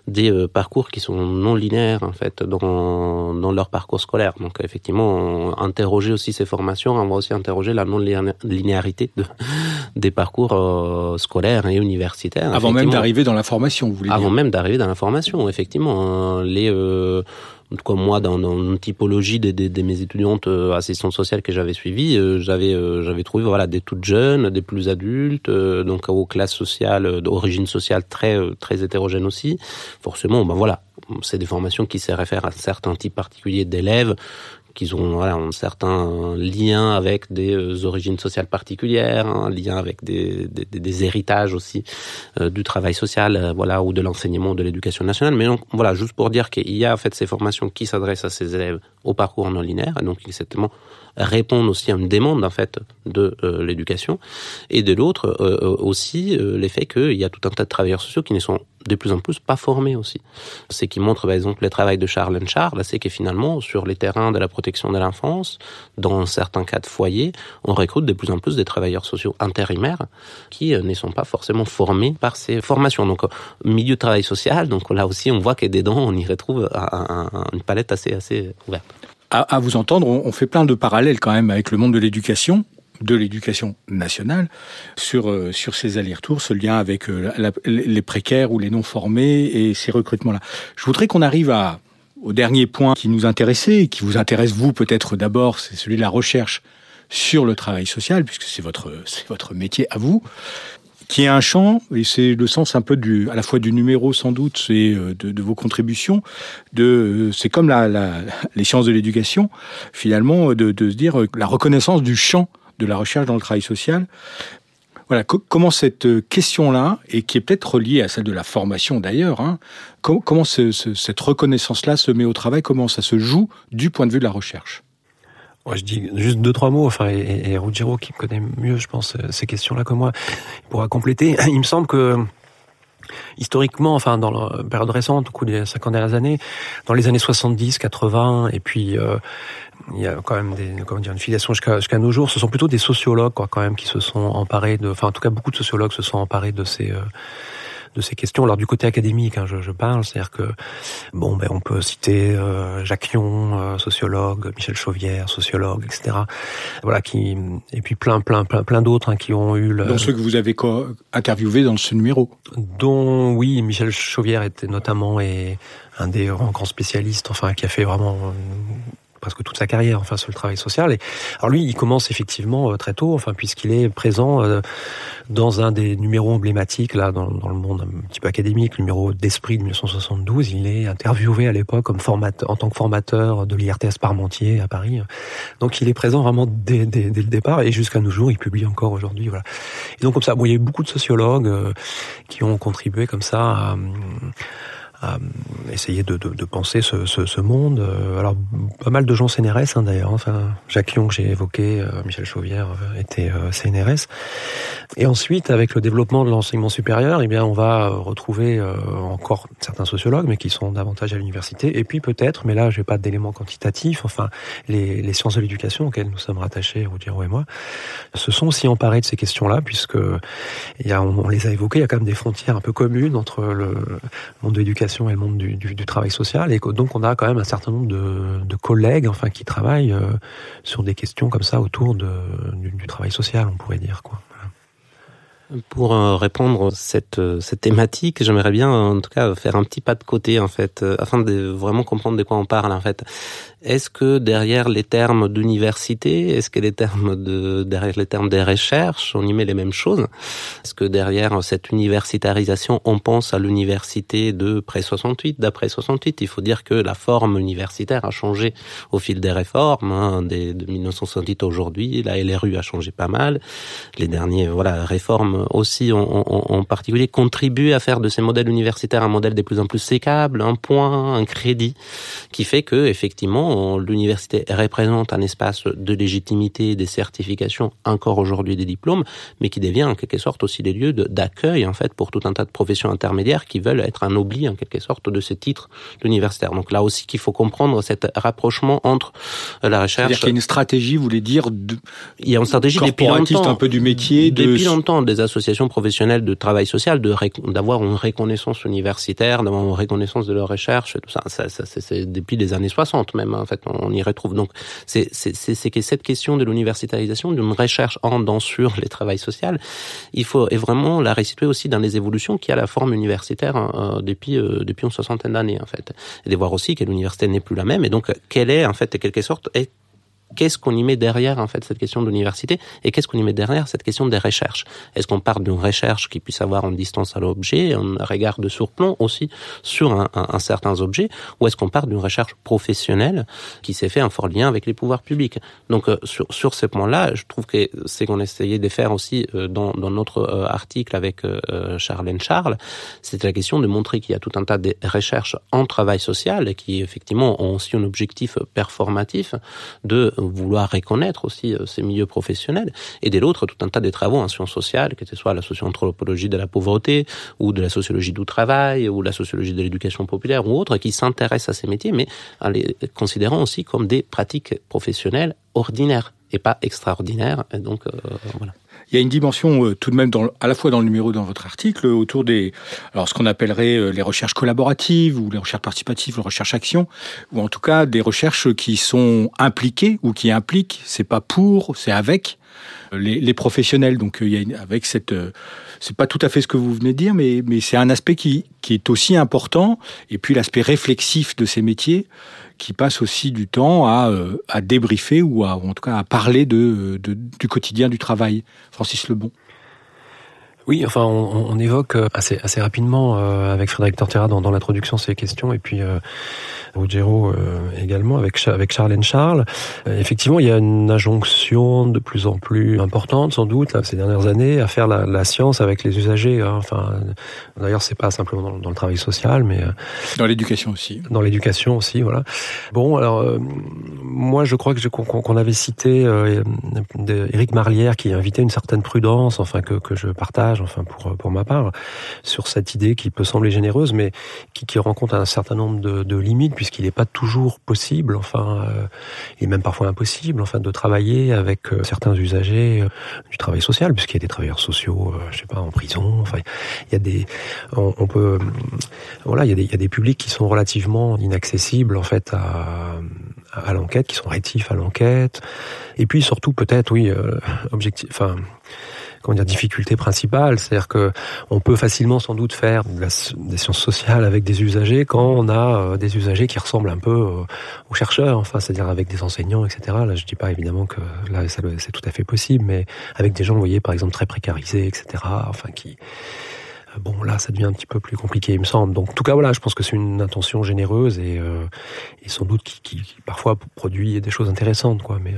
des euh, parcours qui sont non linéaires en fait dans dans leur parcours scolaire. Donc effectivement, interroger aussi ces formations, on va aussi interroger la non linéarité de, des parcours scolaires et universitaires. Avant même d'arriver dans la formation, vous voulez Avant dire même d'arriver dans la formation, effectivement, les en tout cas moi dans, dans une typologie de, de, de, mes étudiantes euh, assistantes sociales que j'avais suivies, euh, j'avais euh, j'avais trouvé voilà des toutes jeunes, des plus adultes, euh, donc aux classes sociales d'origine sociale très très hétérogènes aussi. Forcément, ben voilà, c'est des formations qui se réfèrent à certains types particuliers d'élèves qu'ils ont voilà, un certain lien avec des euh, origines sociales particulières, un lien avec des, des, des héritages aussi euh, du travail social, euh, voilà, ou de l'enseignement de l'éducation nationale. Mais donc voilà, juste pour dire qu'il y a en fait ces formations qui s'adressent à ces élèves au parcours non linéaire, donc certainement répondent aussi à une demande en fait de l'éducation, et de l'autre aussi l'effet qu'il y a tout un tas de travailleurs sociaux qui ne sont de plus en plus pas formés aussi. C'est qui montre par exemple le travail de Charles Charles, c'est que finalement sur les terrains de la protection de l'enfance, dans certains cas de foyer, on recrute de plus en plus des travailleurs sociaux intérimaires qui euh, ne sont pas forcément formés par ces formations. Donc euh, milieu de travail social, donc là aussi on voit que dedans on y retrouve une palette assez assez ouverte. À, vous entendre, on fait plein de parallèles quand même avec le monde de l'éducation de l'éducation nationale sur euh, sur ces allers-retours, ce lien avec euh, les précaires ou les non formés et ces recrutements-là. Je voudrais qu'on arrive à au dernier point qui nous intéressait, qui vous intéresse vous peut-être d'abord, c'est celui de la recherche sur le travail social, puisque c'est votre c'est votre métier à vous, qui est un champ et c'est le sens un peu du à la fois du numéro sans doute c'est euh, de, vos contributions de c'est comme la, la, les sciences de l'éducation finalement de, de se dire la reconnaissance du champ de la recherche dans le travail social. Voilà, comment cette euh, question-là, et qui est peut-être reliée à celle de la formation d'ailleurs, hein, comment cette reconnaissance-là se met au travail, comment ça se joue du point de vue de la recherche? Je dis juste deux trois mots. Enfin, et, et Ruggiero, qui connaît mieux, je pense, euh, ces questions-là que moi, pourra compléter. <clears throat> Il me semble que historiquement, enfin dans la période récente, au cours des 50 dernières années, dans les années 70, 80, et puis euh, il y a quand même des, comment dire, une filiation jusqu'à nos jours. Ce sont plutôt des sociologues, quoi, quand même, qui se sont emparés de, enfin, en tout cas, beaucoup de sociologues se sont emparés de ces, euh, de ces questions. Alors du côté académique, hein, je, je, parle, c'est-à-dire que bon, ben on peut citer euh, Jacques Yon, euh, sociologue, Michel Chauvière, sociologue, etc. Voilà, qui et puis plein, plein, plein, plein d'autres hein, qui ont eu. Le... Dans ceux que vous avez interviewé dans ce numéro. Dont oui, Michel Chauvière était notamment et un des grands spécialistes, enfin qui a fait vraiment presque toute sa carrière, enfin sur le travail social. Et alors lui, il commence effectivement euh, très tôt, enfin puisqu'il est présent euh, dans un des numéros emblématiques là dans, le monde un petit peu académique, le numéro d'Esprit de 1972. Il est interviewé à l'époque comme formateur, en tant que formateur de l'IRTS Parmentier à Paris. Donc il est présent vraiment dès, dès, dès le départ et jusqu'à nos jours, il publie encore aujourd'hui. Voilà. Et donc comme ça, bon, il y a eu beaucoup de sociologues euh, qui ont contribué comme ça à à essayer de, de, de penser ce, ce, ce, monde. Euh, alors, pas mal de gens CNRS, hein, d'ailleurs. Enfin, Jacques Lyon, que j'ai évoqué, euh, Michel Chauvière euh, était CNRS. Et ensuite, avec le développement de l'enseignement supérieur, eh bien, on va retrouver encore certains sociologues, mais qui sont davantage à l'université. Et puis peut-être, mais là, j'ai pas d'éléments quantitatifs, enfin, les, les sciences de l'éducation auxquelles nous sommes rattachés, Roudiro et moi, se sont aussi emparés de ces questions-là, puisque il y a, on, les a évoquées, il y a quand même des frontières un peu communes entre le monde de l'éducation et le monde du, travail social. Et donc, on a quand même un certain nombre de, collègues, enfin, qui travaillent euh, sur des questions comme ça autour du, du travail social, on pourrait dire, quoi. Pour euh, répondre à cette, euh, cette thématique, j'aimerais bien en tout cas faire un petit pas de côté en fait, afin de vraiment comprendre de quoi on parle en fait. Est-ce que derrière les termes d'université, est-ce que les termes de derrière les termes des recherches, on y met les mêmes choses? Est-ce que derrière cette universitarisation, on pense à l'université de près 68, d'après 68 Il faut dire que la forme universitaire a changé au fil des réformes, hein, de 1968 aujourd'hui. La LRU a changé pas mal. Les derniers voilà réformes diplômes aussi en, particulier contribuent à faire de ces modèles universitaires un modèle de plus en plus sécable, un point, un crédit, qui fait que effectivement l'université représente un espace de légitimité des certifications encore aujourd'hui des diplômes, mais qui devient en quelque sorte aussi des lieux d'accueil en fait pour tout un tas de professions intermédiaires qui veulent être un oubli en quelque sorte de ces titres universitaires. Donc là aussi qu'il faut comprendre cet rapprochement entre la recherche. C'est-à-dire qu'il y a une stratégie, vous voulez dire, de... il y a une stratégie depuis longtemps, un peu du métier, de... depuis longtemps des associations professionnelles de travail social, d'avoir une reconnaissance universitaire, d'avoir une reconnaissance de leur recherche, tout ça. ça, c'est depuis les années 60 même. En fait, on y retrouve. Donc c'est que cette question de l'universitarisation d'une recherche en dans sur les travail social, il faut et vraiment la restituer aussi dans les évolutions qui a la forme universitaire hein, euh, depuis euh, depuis une soixantaine d'années en fait, et de voir aussi que l'université n'est plus la même et donc quelle est en fait en quelque sorte est qu'est-ce qu'on y met derrière en fait cette question de l'université et qu'est-ce qu'on y met derrière cette question des recherches? Est-ce qu'on part d'une recherche qui puisse avoir une distance à l'objet, un regard de surplomb aussi sur un, un, certains objets, ou est-ce qu'on part d'une recherche professionnelle qui s'est fait un fort lien avec les pouvoirs publics? Donc euh, sur, sur ce point-là, je trouve que c'est qu'on essayait de faire aussi euh, dans, dans, notre euh, article avec Charlène Charles, c'était la question de montrer qu'il y a tout un tas de recherches en travail social qui effectivement ont aussi un objectif performatif de vouloir reconnaître aussi euh, ces milieux professionnels, et de l'autre, tout un tas de travaux en sciences sociales, que ce soit la socio-anthropologie de la pauvreté, ou de la sociologie du travail, ou la sociologie de l'éducation populaire, ou autres, qui s'intéressent à ces métiers, mais en les considérant aussi comme des pratiques professionnelles ordinaires et pas extraordinaires. Et donc, euh, voilà il y a une dimension euh, tout de même à la fois dans le numéro dans votre article autour des alors ce qu'on appellerait euh, les recherches collaboratives ou les recherches participatives, les recherches actions ou en tout cas des recherches qui sont impliquées ou qui impliquent, c'est pas pour, c'est avec. euh, les, les, professionnels. Donc il y a avec cette c'est pas tout à fait ce que vous venez de dire, mais, c'est un aspect qui, est aussi important. Et puis l'aspect réflexif de ces métiers qui passe aussi du temps à, euh, débriefer ou, à, en tout cas à parler de, du quotidien du travail. Francis Lebon. Oui, enfin, on, on évoque euh, assez, assez rapidement euh, avec Frédéric Tortera dans, dans l'introduction ces questions, et puis euh, Ruggiero euh, également avec avec Charlène Charles. effectivement, il y a une injonction de plus en plus importante, sans doute, là, ces dernières années, à faire la, la science avec les usagers. Hein. Enfin, d'ailleurs, c'est pas simplement dans, dans, le travail social, mais dans l'éducation aussi. Dans l'éducation aussi, voilà. Bon, alors moi, je crois que qu'on avait cité Éric Marlière qui invitait une certaine prudence, enfin que que je partage enfin pour pour ma part, sur cette idée qui peut sembler généreuse, mais qui, qui rencontre un certain nombre de, de limites puisqu'il n'est pas toujours possible, enfin, euh, et même parfois impossible, enfin, de travailler avec euh, certains usagers euh, du travail social, puisqu'il y a des travailleurs sociaux, euh, je sais pas, en prison. Enfin, il y a des, on, peut, voilà, il y a des, y a des publics qui sont relativement inaccessibles en fait à à l'enquête, qui sont rétifs à l'enquête, et puis surtout peut-être, oui, objectif, enfin comment dire, difficulté principale. C'est-à-dire que on peut facilement sans doute faire des sciences sociales avec des usagers quand on a euh, des usagers qui ressemblent un peu euh, aux chercheurs, enfin, c'est-à-dire avec des enseignants, etc. Là, je dis pas évidemment que là, c'est tout à fait possible, mais avec des gens, vous voyez, par exemple, très précarisés, etc. Enfin, qui euh, bon là ça devient un petit peu plus compliqué il me semble donc en tout cas voilà je pense que c'est une intention généreuse et, et sans doute qui, qui, parfois produit des choses intéressantes quoi mais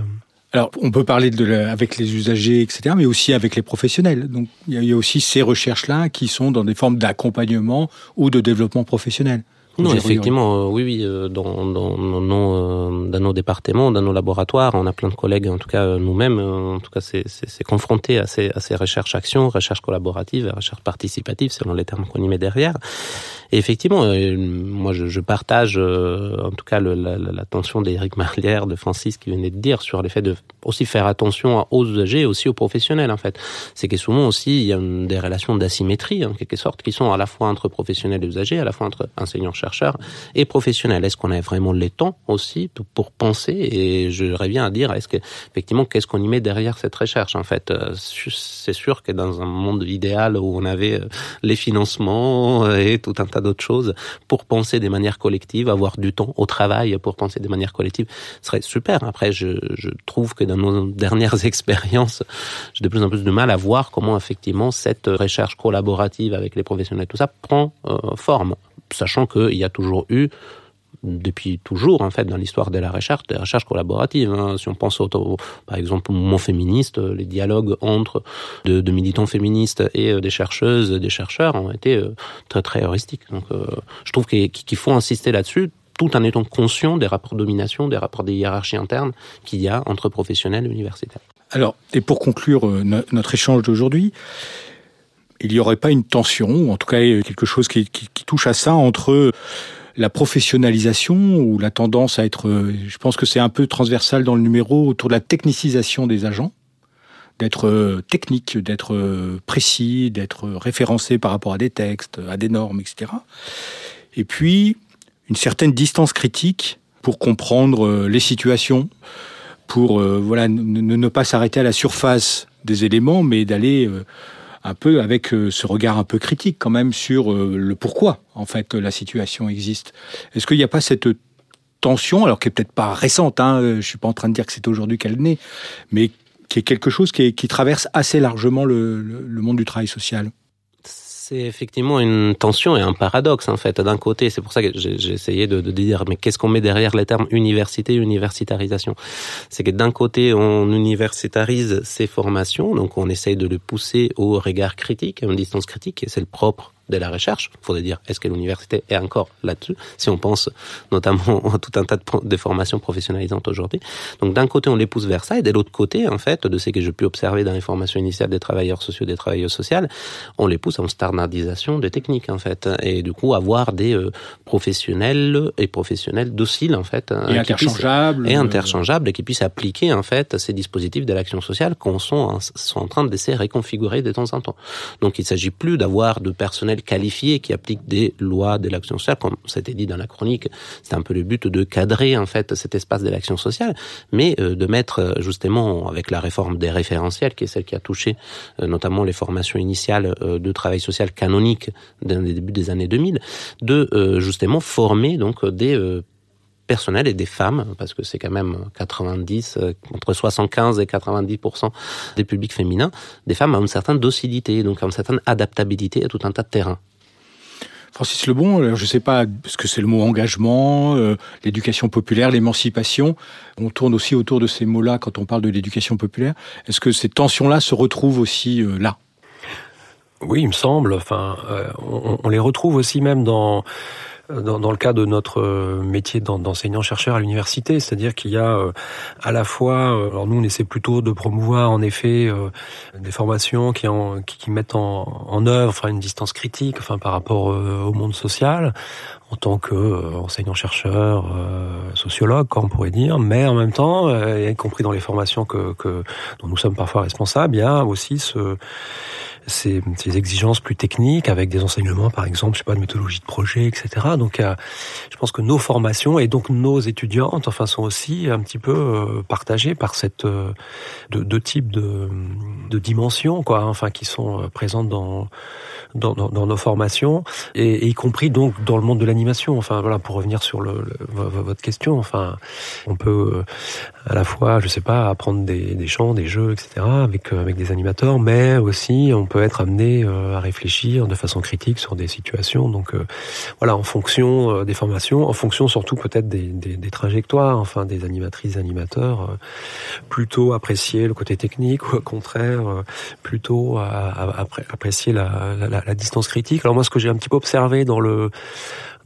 alors, on peut parler de avec les usagers, etc., mais aussi avec les professionnels. Donc, il y a aussi ces recherches-là qui sont dans des formes d'accompagnement ou de développement professionnel. Non, effectivement, euh, oui, oui, euh, dans, dans, dans, nos, euh, dans nos départements, dans nos laboratoires, on a plein de collègues, en tout cas nous-mêmes, en tout cas c'est confronté à ces, à ces recherches-actions, recherches collaboratives, recherches participatives, selon les termes qu'on y met derrière. Et effectivement, moi je, je partage en tout cas l'attention d'Éric Marlière, de Francis qui venait de dire sur l'effet de aussi faire attention aux usagers et aussi aux professionnels en fait. C'est que souvent aussi il y a des relations d'asymétrie en quelque sorte qui sont à la fois entre professionnels et usagers, à la fois entre enseignants-chercheurs chercheurs et professionnels. Est-ce qu'on a vraiment le temps aussi pour penser Et je reviens à dire, est-ce que effectivement, qu'est-ce qu'on y met derrière cette recherche En fait, euh, c'est sûr que dans un monde idéal où on avait euh, les financements euh, et tout un tas d'autres choses pour penser des manières collectives, avoir du temps au travail pour penser des manières collectives, ce serait super. Après, je, trouve que dans nos dernières <laughs> expériences, j'ai de plus en plus de mal à voir comment effectivement cette recherche collaborative avec les professionnels, tout ça prend forme sachant qu'il y a toujours eu depuis toujours en fait dans l'histoire de la recherche, de la recherche collaborative. Hein. Si on pense au, par exemple au mouvement féministe, les dialogues entre de, de militants féministes et des chercheuses, des chercheurs ont été très très heuristiques. Donc je trouve qu'il faut insister là-dessus tout en étant conscient des rapports de domination, des rapports des hiérarchies internes qu'il y a entre professionnels et universitaires. Alors, et pour conclure notre échange d'aujourd'hui, il n'y aurait pas une tension, en tout cas quelque chose qui, touche à ça, entre la professionnalisation ou la tendance à être, je pense que c'est un peu transversal dans le numéro, autour de la technicisation des agents, d'être technique, d'être précis, d'être référencé par rapport à des textes, à des normes, etc. Et puis, une certaine distance critique pour comprendre les situations, pour voilà ne pas s'arrêter à la surface des éléments, mais d'aller un peu avec euh, ce regard un peu critique quand même sur euh, le pourquoi en fait la situation existe. Est-ce qu'il n'y a pas cette tension, alors qui est peut-être pas récente, hein, euh, je suis pas en train de dire que c'est aujourd'hui qu'elle naît, mais qui est quelque chose qui, traverse assez largement le monde du travail social? C'est effectivement une tension et un paradoxe en fait. D'un côté, c'est pour ça que j'ai essayé de, dire, mais qu'est-ce qu'on met derrière les termes université, universitarisation? C'est que d'un côté, on universitarise ces formations, donc on essaye de le pousser au regard critique, à une distance critique, et c'est le propre de la recherche. Il faudrait dire, est-ce que l'université est encore là-dessus Si on pense notamment <laughs> à tout un tas de, formations professionnalisantes aujourd'hui. Donc d'un côté, on les pousse vers ça, et de l'autre côté, en fait, de ce que j'ai pu observer dans les formations initiales des travailleurs sociaux, des travailleurs sociales, on les pousse à une standardisation des techniques, en fait, et du coup, avoir des euh, professionnels et professionnels dociles, en fait, et interchangeables, et interchangeables, et qui puissent appliquer, en fait, ces dispositifs de l'action sociale qu'on sont, sont en train d'essayer de réconfigurer de temps en temps. Donc il s'agit plus d'avoir de personnel qualifiés qui appliquent des lois de l'action sociale, comme c'était dit dans la chronique. C'est un peu le but de cadrer en fait cet espace de l'action sociale, mais euh, de mettre euh, justement avec la réforme des référentiels, qui est celle qui a touché euh, notamment les formations initiales de travail social canonique dans les débuts des années 2000, de justement former donc des personnels et des femmes, parce que c'est quand même 90, entre 75 et 90% des publics féminins, des femmes ont une certaine docilité, donc une certaine adaptabilité à tout un tas de terrains. Francis Lebon, je ne sais pas ce que c'est le mot engagement, euh, l'éducation populaire, l'émancipation. On tourne aussi autour de ces mots-là quand on parle de l'éducation populaire. Est-ce que ces tensions-là se retrouvent aussi euh, là? Oui, il me semble. Enfin, euh, on, on, les retrouve aussi même dans dans, le cas de notre euh, métier d'enseignant-chercheur à l'université, c'est-à-dire qu'il y a euh, à la fois, euh, alors nous on essaie plutôt de promouvoir en effet des formations qui, en, qui, qui mettent en, œuvre une distance critique enfin, par rapport au monde social, en tant qu'enseignant-chercheur, sociologue, quoi on pourrait dire, mais en même temps, y compris dans les formations que, que, dont nous sommes parfois responsables, il y a aussi ce ces, ces, exigences plus techniques avec des enseignements, par exemple, je sais pas, de méthodologie de projet, etc. Donc, euh, je pense que nos formations et donc nos étudiantes, enfin, sont aussi un petit peu euh, partagées par cette euh, deux, deux types de, de dimensions, quoi, enfin, qui sont présentes dans dans, dans, dans nos formations et, et, y compris donc dans le monde de l'animation. Enfin, voilà, pour revenir sur le, votre question, enfin, on peut à la fois, je sais pas, apprendre des, des chants, des jeux, etc. avec avec des animateurs, mais aussi on peut être amené euh, à réfléchir de façon critique sur des situations. Donc euh, voilà, en fonction euh, des formations, en fonction surtout peut-être des, des, trajectoires, enfin des animatrices, animateurs, plutôt apprécier le côté technique ou au contraire plutôt apprécier la, la, distance critique. Alors moi, ce que j'ai un petit peu observé dans le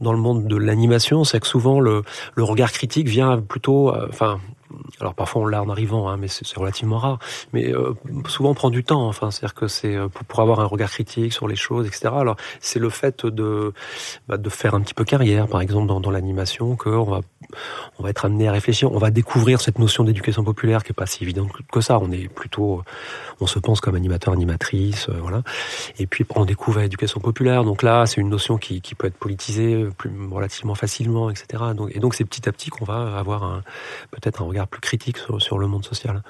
dans le monde de l'animation, c'est que souvent le, regard critique vient plutôt, enfin, alors parfois on l'a en arrivant, hein, mais c'est relativement rare. Mais euh, souvent on prend du temps. Enfin, c'est-à-dire que c'est euh, pour, avoir un regard critique sur les choses, etc. Alors c'est le fait de bah, de faire un petit peu carrière, par exemple dans, l'animation, qu'on va on va être amené à réfléchir. On va découvrir cette notion d'éducation populaire qui est pas si évidente que ça. On est plutôt, on se pense comme animateur, animatrice, euh, voilà. Et puis on découvre l'éducation populaire. Donc là, c'est une notion qui, qui peut être politisée plus relativement facilement, etc. Donc, et donc c'est petit à petit qu'on va avoir peut-être un regard plus critique sur, le monde social.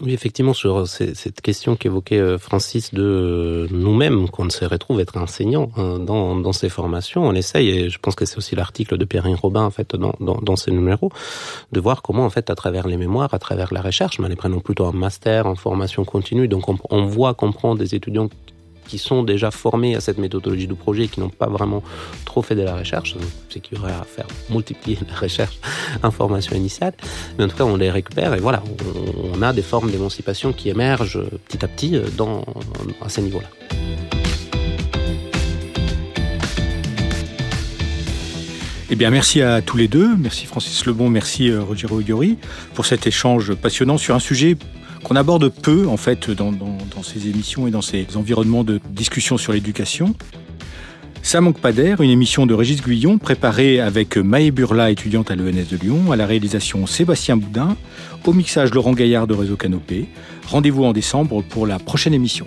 Oui, effectivement, sur cette question qu'évoquait euh, Francis de euh, nous-mêmes, qu'on se retrouve être enseignants hein, dans, ces formations, on essaye, et je pense que c'est aussi l'article de Pierre Robin, en fait, dans, ces numéros, de voir comment, en fait, à travers les mémoires, à travers la recherche, mais les prenons plutôt en master, en formation continue, donc on, on voit, comprend des étudiants qui sont déjà formés à cette méthodologie du projet et qui n'ont pas vraiment trop fait de la recherche, c'est qu'il y aurait à faire multiplier <laughs> la recherche information initiale. Mais en tout cas, on les récupère et voilà, on, a des formes d'émancipation qui émergent petit à petit dans, à ces niveaux-là. Eh bien, merci à tous les deux. Merci Francis Lebon, merci euh, Roger Yori pour cet échange passionnant sur un sujet qu'on aborde peu en fait dans, ces émissions et dans ces environnements de discussion sur l'éducation. Ça manque pas d'air, une émission de Régis Guyon préparée avec Maë Burla, étudiante à l'ENS de Lyon, à la réalisation Sébastien Boudin, au mixage Laurent Gaillard de Réseau Canopé. Rendez-vous en décembre pour la prochaine émission.